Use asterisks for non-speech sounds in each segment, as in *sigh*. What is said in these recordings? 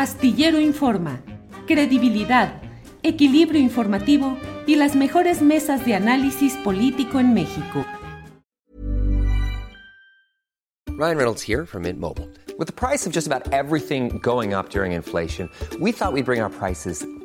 Astillero Informa, credibilidad, equilibrio informativo y las mejores mesas de análisis político en México. Ryan Reynolds here from Mint Mobile. With the price of just about everything going up during inflation, we thought we'd bring our prices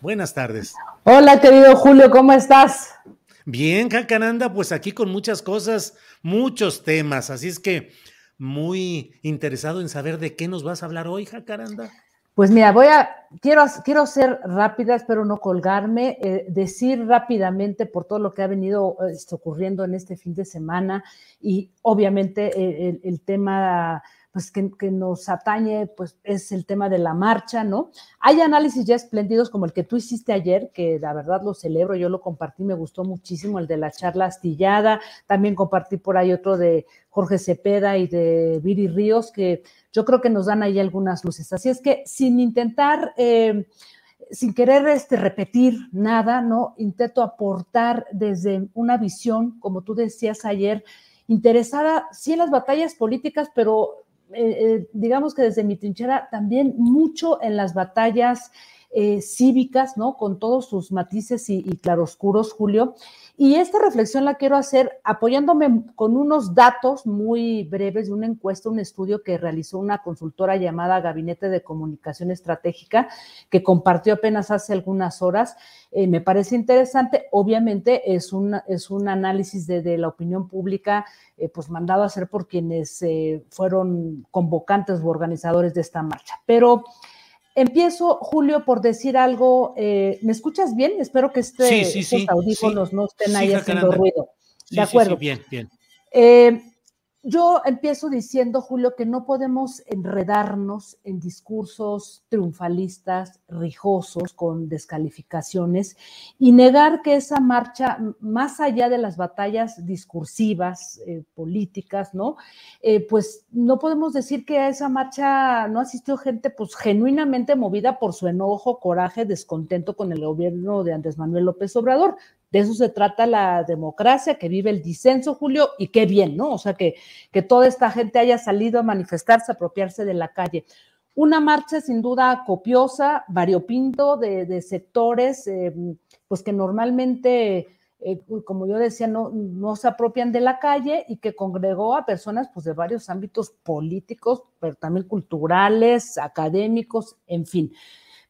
buenas tardes. Hola, querido Julio, ¿cómo estás? Bien, Jacaranda, pues aquí con muchas cosas, muchos temas, así es que muy interesado en saber de qué nos vas a hablar hoy, Jacaranda. Pues mira, voy a, quiero, quiero ser rápida, espero no colgarme, eh, decir rápidamente por todo lo que ha venido eh, ocurriendo en este fin de semana y obviamente eh, el, el tema pues que, nos atañe, pues es el tema de la marcha, ¿no? Hay análisis ya espléndidos como el que tú hiciste ayer, que la verdad lo celebro, yo lo compartí, me gustó muchísimo, el de la charla astillada, también compartí por ahí otro de Jorge Cepeda y de Viri Ríos, que yo creo que nos dan ahí algunas luces. Así es que sin intentar... Eh, sin querer este, repetir nada, ¿no? Intento aportar desde una visión, como tú decías ayer, interesada sí en las batallas políticas, pero eh, eh, digamos que desde mi trinchera, también mucho en las batallas eh, cívicas, ¿no? Con todos sus matices y, claroscuros, Julio. Y esta reflexión la quiero hacer apoyándome con unos datos muy breves de una encuesta, un estudio que realizó una consultora llamada Gabinete de Comunicación Estratégica, que compartió apenas hace algunas horas. Eh, me parece interesante. Obviamente es un, es un análisis de, la opinión pública, eh, pues mandado a hacer por quienes fueron convocantes o organizadores de esta marcha. Pero Empiezo, Julio, por decir algo. Eh, ¿Me escuchas bien? Espero que este, sí, sí, estos audífonos sí. no estén ahí haciendo ruido. De acuerdo. bien, bien. Eh, yo empiezo diciendo, Julio, que no podemos enredarnos en discursos triunfalistas, rijosos, con descalificaciones, y negar que esa marcha, más allá de las batallas discursivas, eh, políticas, ¿no? Eh, pues no podemos decir que a esa marcha no asistió gente, pues genuinamente movida por su enojo, coraje, descontento con el gobierno de Andrés Manuel López Obrador. De eso se trata la democracia, que vive el disenso, Julio, y qué bien, ¿no? O sea, que, que toda esta gente haya salido a manifestarse, a apropiarse de la calle. Una marcha sin duda copiosa, variopinto de, de sectores, eh, pues que normalmente, eh, como yo decía, no, no se apropian de la calle y que congregó a personas pues, de varios ámbitos políticos, pero también culturales, académicos, en fin.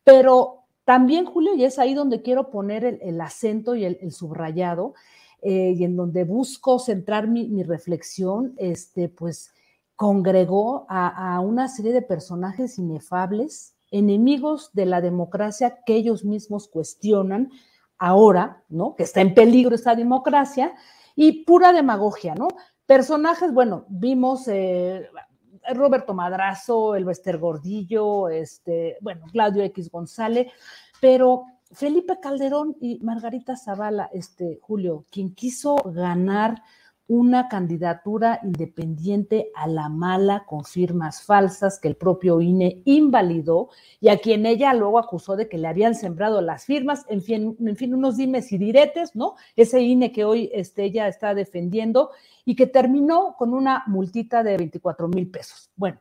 Pero también, Julio, y es ahí donde quiero poner el, acento y el, subrayado, eh, y en donde busco centrar mi, reflexión, este, pues congregó a, a, una serie de personajes inefables, enemigos de la democracia que ellos mismos cuestionan ahora, ¿no? Que está en peligro esta democracia, y pura demagogia, ¿no? Personajes, bueno, vimos eh, Roberto Madrazo, el Bester Gordillo, este, bueno, Claudio X González, pero Felipe Calderón y Margarita Zavala, este, Julio, quien quiso ganar una candidatura independiente a la mala con firmas falsas que el propio INE invalidó y a quien ella luego acusó de que le habían sembrado las firmas, en fin, en fin unos dimes y diretes, ¿no? Ese INE que hoy este, ella está defendiendo y que terminó con una multita de 24 mil pesos. Bueno,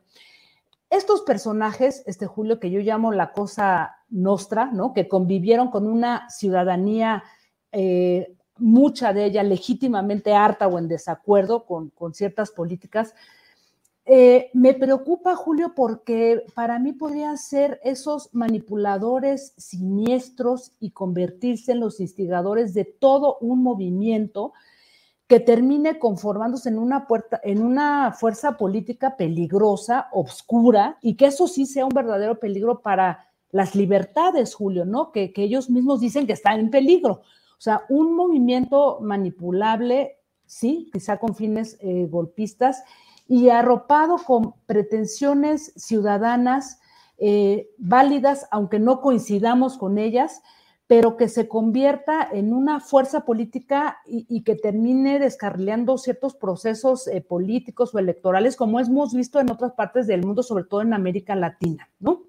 estos personajes, este Julio, que yo llamo la cosa nostra, ¿no? Que convivieron con una ciudadanía eh, mucha de ella legítimamente harta o en desacuerdo con, con ciertas políticas, Eh, me preocupa, Julio, porque para mí podrían ser esos manipuladores siniestros y convertirse en los instigadores de todo un movimiento que termine conformándose en una, puerta, en una fuerza política peligrosa, obscura, y que eso sí sea un verdadero peligro para las libertades, Julio, ¿no? Que, que ellos mismos dicen que están en peligro. O sea, un movimiento manipulable, sí, quizá con fines eh, golpistas, y arropado con pretensiones ciudadanas eh, válidas, aunque no coincidamos con ellas, pero que se convierta en una fuerza política y, que termine descarrileando ciertos procesos eh, políticos o electorales, como hemos visto en otras partes del mundo, sobre todo en América Latina, ¿no?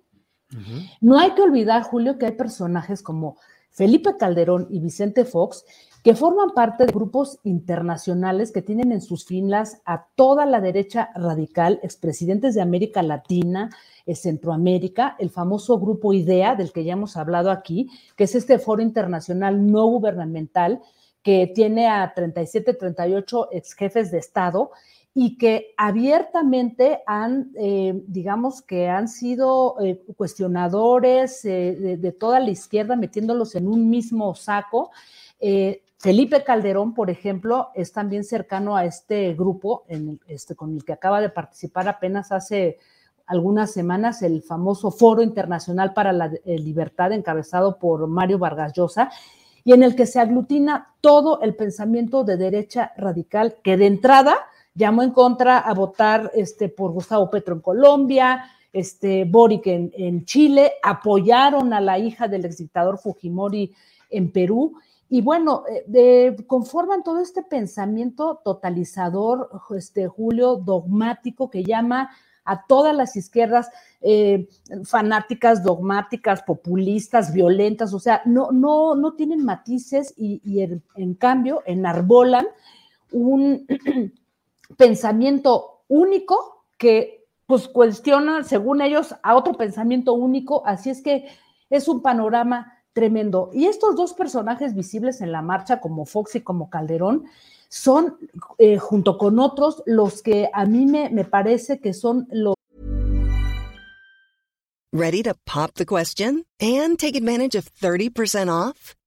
No hay que olvidar, Julio, que hay personajes como Felipe Calderón y Vicente Fox que forman parte de grupos internacionales que tienen en sus filas a toda la derecha radical, expresidentes de América Latina, eh, Centroamérica, el famoso grupo IDEA, del que ya hemos hablado aquí, que es este foro internacional no gubernamental que tiene a 37, 38 ex jefes de Estado y que abiertamente han, eh, digamos que han sido eh, cuestionadores de, de, toda la izquierda, metiéndolos en un mismo saco. Felipe Calderón, por ejemplo, es también cercano a este grupo este, con el que acaba de participar apenas hace algunas semanas el famoso Foro Internacional para la eh, Libertad encabezado por Mario Vargas Llosa y en el que se aglutina todo el pensamiento de derecha radical que de entrada llamó en contra a votar este, por Gustavo Petro en Colombia, este, Boric en, en Chile, apoyaron a la hija del exdictador Fujimori en Perú. Y bueno, eh, conforman todo este pensamiento totalizador, este Julio, dogmático, que llama a todas las izquierdas eh, fanáticas, dogmáticas, populistas, violentas, o sea, no, no, no tienen matices y, en, cambio enarbolan un *clears throat* pensamiento único que pues cuestiona, según ellos, a otro pensamiento único, así es que es un panorama tremendo. Y estos dos personajes visibles en la marcha, como Fox y como Calderón, son, eh, junto con otros, los que a mí me, me parece que son los. ¿Ready to pop the question and take advantage of 30% off?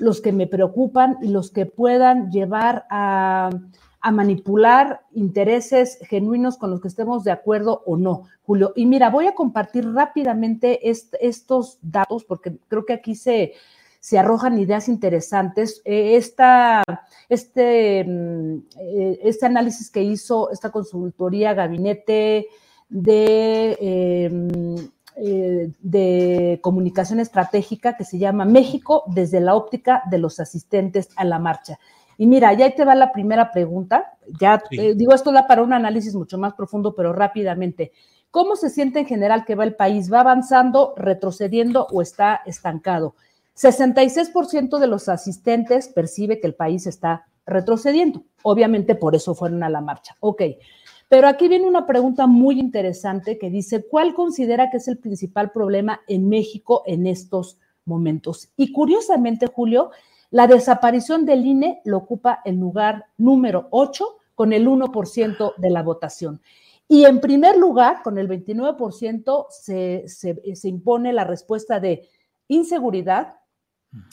Los que me preocupan y los que puedan llevar a a manipular intereses genuinos con los que estemos de acuerdo o no, Julio. Y mira, voy a compartir rápidamente estos datos porque creo que aquí se, se arrojan ideas interesantes. Eh, este, mm, este análisis que hizo esta consultoría gabinete de, em, eh, de comunicación estratégica que se llama México desde la óptica de los asistentes a la marcha. Y mira, ya te va la primera pregunta. Ya eh, digo, esto da para un análisis mucho más profundo, pero rápidamente. ¿Cómo se siente en general que va el país? ¿Va avanzando, retrocediendo o está estancado? 66% de los asistentes percibe que el país está retrocediendo. Obviamente por eso fueron a la marcha. Ok. Pero aquí viene una pregunta muy interesante que dice, ¿cuál considera que es el principal problema en México en estos momentos? Y curiosamente, Julio, la desaparición del INE lo ocupa el lugar número 8 con el 1% de la votación. Y en primer lugar, con el 29%, se, se, impone la respuesta de inseguridad,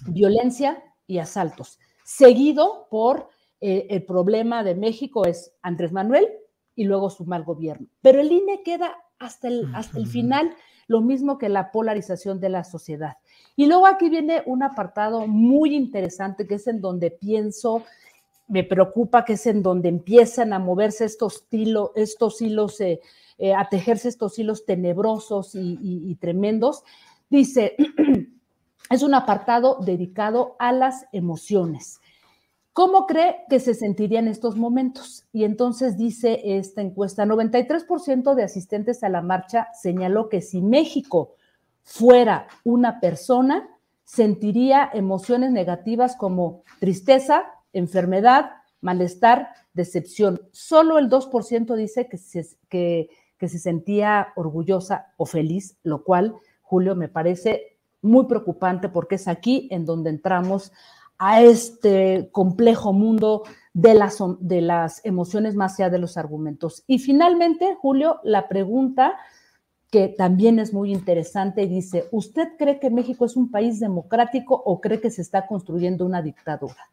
violencia y asaltos, seguido por eh, el problema de México es Andrés Manuel y luego su mal gobierno. Pero el INE queda hasta el, hasta el final, lo mismo que la polarización de la sociedad. Y luego aquí viene un apartado muy interesante que es en donde pienso, me preocupa, que es en donde empiezan a moverse estos, hilos, estos hilos, eh, eh, a tejerse estos hilos tenebrosos y, y tremendos. Dice, *clears throat* es un apartado dedicado a las emociones. ¿Cómo cree que se sentiría en estos momentos? Y entonces dice esta encuesta, 93% de asistentes a la marcha señaló que si México fuera una persona, sentiría emociones negativas como tristeza, enfermedad, malestar, decepción. Solo el 2% dice que se, que, que se sentía orgullosa o feliz, lo cual, Julio, me parece muy preocupante porque es aquí en donde entramos a este complejo mundo de las, de las emociones más allá de los argumentos. Y finalmente, Julio, la pregunta que también es muy interesante, dice, ¿usted cree que México es un país democrático o cree que se está construyendo una dictadura?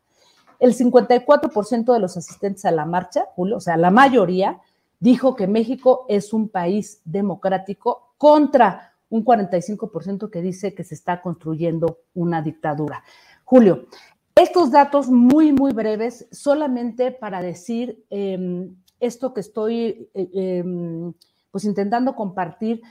El 54% de los asistentes a la marcha, Julio, o sea, la mayoría, dijo que México es un país democrático contra un 45% que dice que se está construyendo una dictadura. Julio, estos datos muy, muy breves, solamente para decir em, esto que estoy eh, em, pues intentando compartir.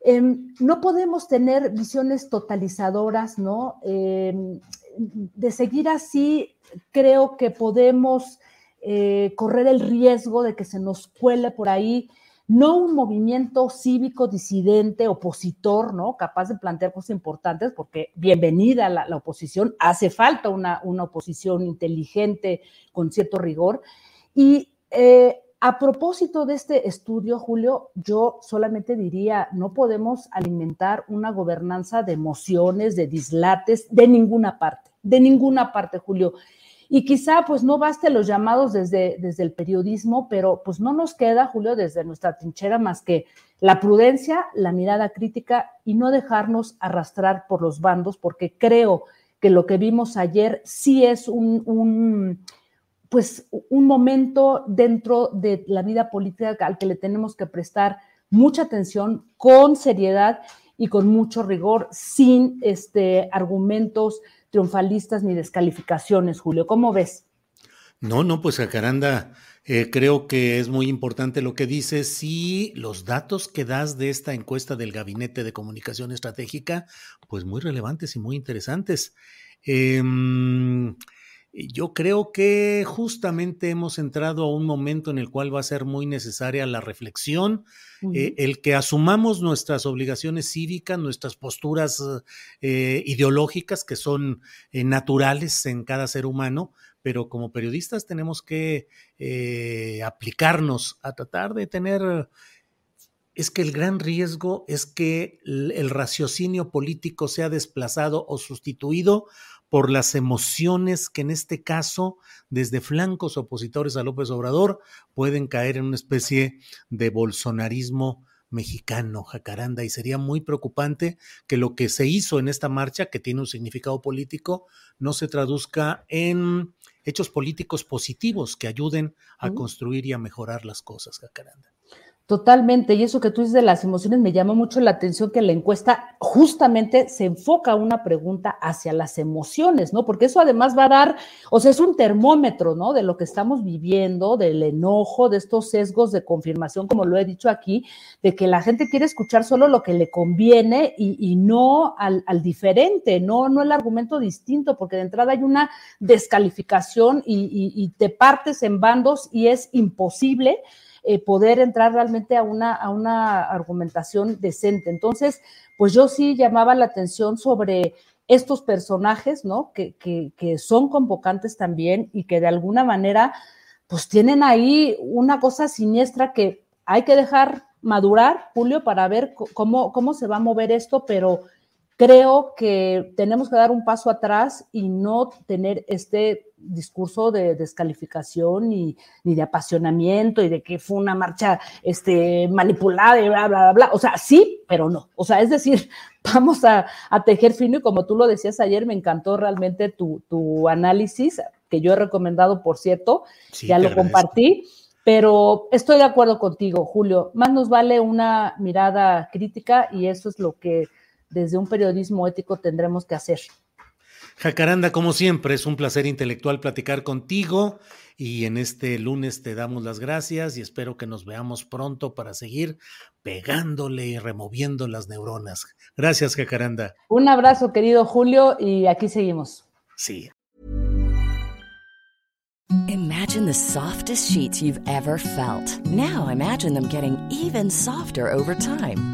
Em, no podemos tener visiones totalizadoras, ¿no? de seguir así, creo que podemos eh, correr el riesgo de que se nos cuele por ahí no un movimiento cívico disidente, opositor, ¿no? Capaz de plantear cosas importantes, porque bienvenida la, la oposición, hace falta una, una, oposición inteligente con cierto rigor. Y eh, a propósito de este estudio, Julio, yo solamente diría, no podemos alimentar una gobernanza de emociones, de dislates, de ninguna parte, de ninguna parte, Julio. Y quizá pues no baste los llamados desde, desde el periodismo, pero pues no nos queda, Julio, desde nuestra trinchera más que la prudencia, la mirada crítica y no dejarnos arrastrar por los bandos, porque creo que lo que vimos ayer sí es un, un pues un momento dentro de la vida política al que le tenemos que prestar mucha atención, con seriedad y con mucho rigor, sin este, argumentos triunfalistas ni descalificaciones, Julio. ¿Cómo ves? No, no, pues Jacaranda, eh, creo que es muy importante lo que dices y los datos que das de esta encuesta del Gabinete de Comunicación Estratégica, pues muy relevantes y muy interesantes. Em, yo creo que justamente hemos entrado a un momento en el cual va a ser muy necesaria la reflexión, eh, el que asumamos nuestras obligaciones cívicas, nuestras posturas eh, ideológicas que son eh, naturales en cada ser humano, pero como periodistas tenemos que aplicarnos a tratar de tener... Es que el gran riesgo es que el raciocinio político sea desplazado o sustituido por las emociones que en este caso, desde flancos opositores a López Obrador, pueden caer en una especie de bolsonarismo mexicano, jacaranda, y sería muy preocupante que lo que se hizo en esta marcha, que tiene un significado político, no se traduzca en hechos políticos positivos que ayuden a construir y a mejorar las cosas, jacaranda. Totalmente, y eso que tú dices de las emociones me llama mucho la atención que la encuesta justamente se enfoca una pregunta hacia las emociones, ¿no? Porque eso además va a dar, o sea, es un termómetro, ¿no? De lo que estamos viviendo, del enojo, de estos sesgos de confirmación, como lo he dicho aquí, de que la gente quiere escuchar solo lo que le conviene y, no al, diferente, no, no el argumento distinto, porque de entrada hay una descalificación y te partes en bandos y es imposible eh, poder entrar realmente a una, a una argumentación decente. Entonces, pues yo sí llamaba la atención sobre estos personajes, ¿no? Que, que, que, son convocantes también y que de alguna manera, pues tienen ahí una cosa siniestra que hay que dejar madurar, Julio, para ver cómo, cómo se va a mover esto, pero creo que tenemos que dar un paso atrás y no tener este discurso de descalificación ni, ni, de apasionamiento y de que fue una marcha este, manipulada y bla, bla, bla, bla. O sea, sí, pero no. O sea, es decir, *laughs* vamos a, tejer fino y como tú lo decías ayer, me encantó realmente tu, tu análisis, que yo he recomendado, por cierto, ya lo compartí. Pero estoy de acuerdo contigo, Julio. Más nos vale una mirada crítica y eso es lo que desde un periodismo ético tendremos que hacer. Jacaranda, como siempre, es un placer intelectual platicar contigo y en este lunes te damos las gracias y espero que nos veamos pronto para seguir pegándole y removiendo las neuronas. Gracias, Jacaranda. Un abrazo, querido Julio, y aquí seguimos. Sí. Imagine the softest sheets you've ever felt. Now imagine them getting even softer over time.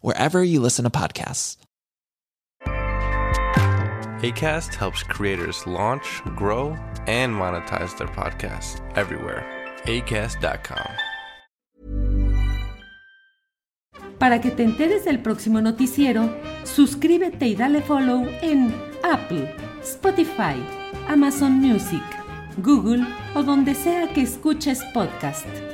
wherever you listen to podcasts. ACAST helps creators launch, grow, and monetize their podcasts everywhere. ACAST.com. Para que te enteres del próximo noticiero, suscríbete y dale follow en Apple, Spotify, Amazon Music, Google o donde sea que escuches podcast.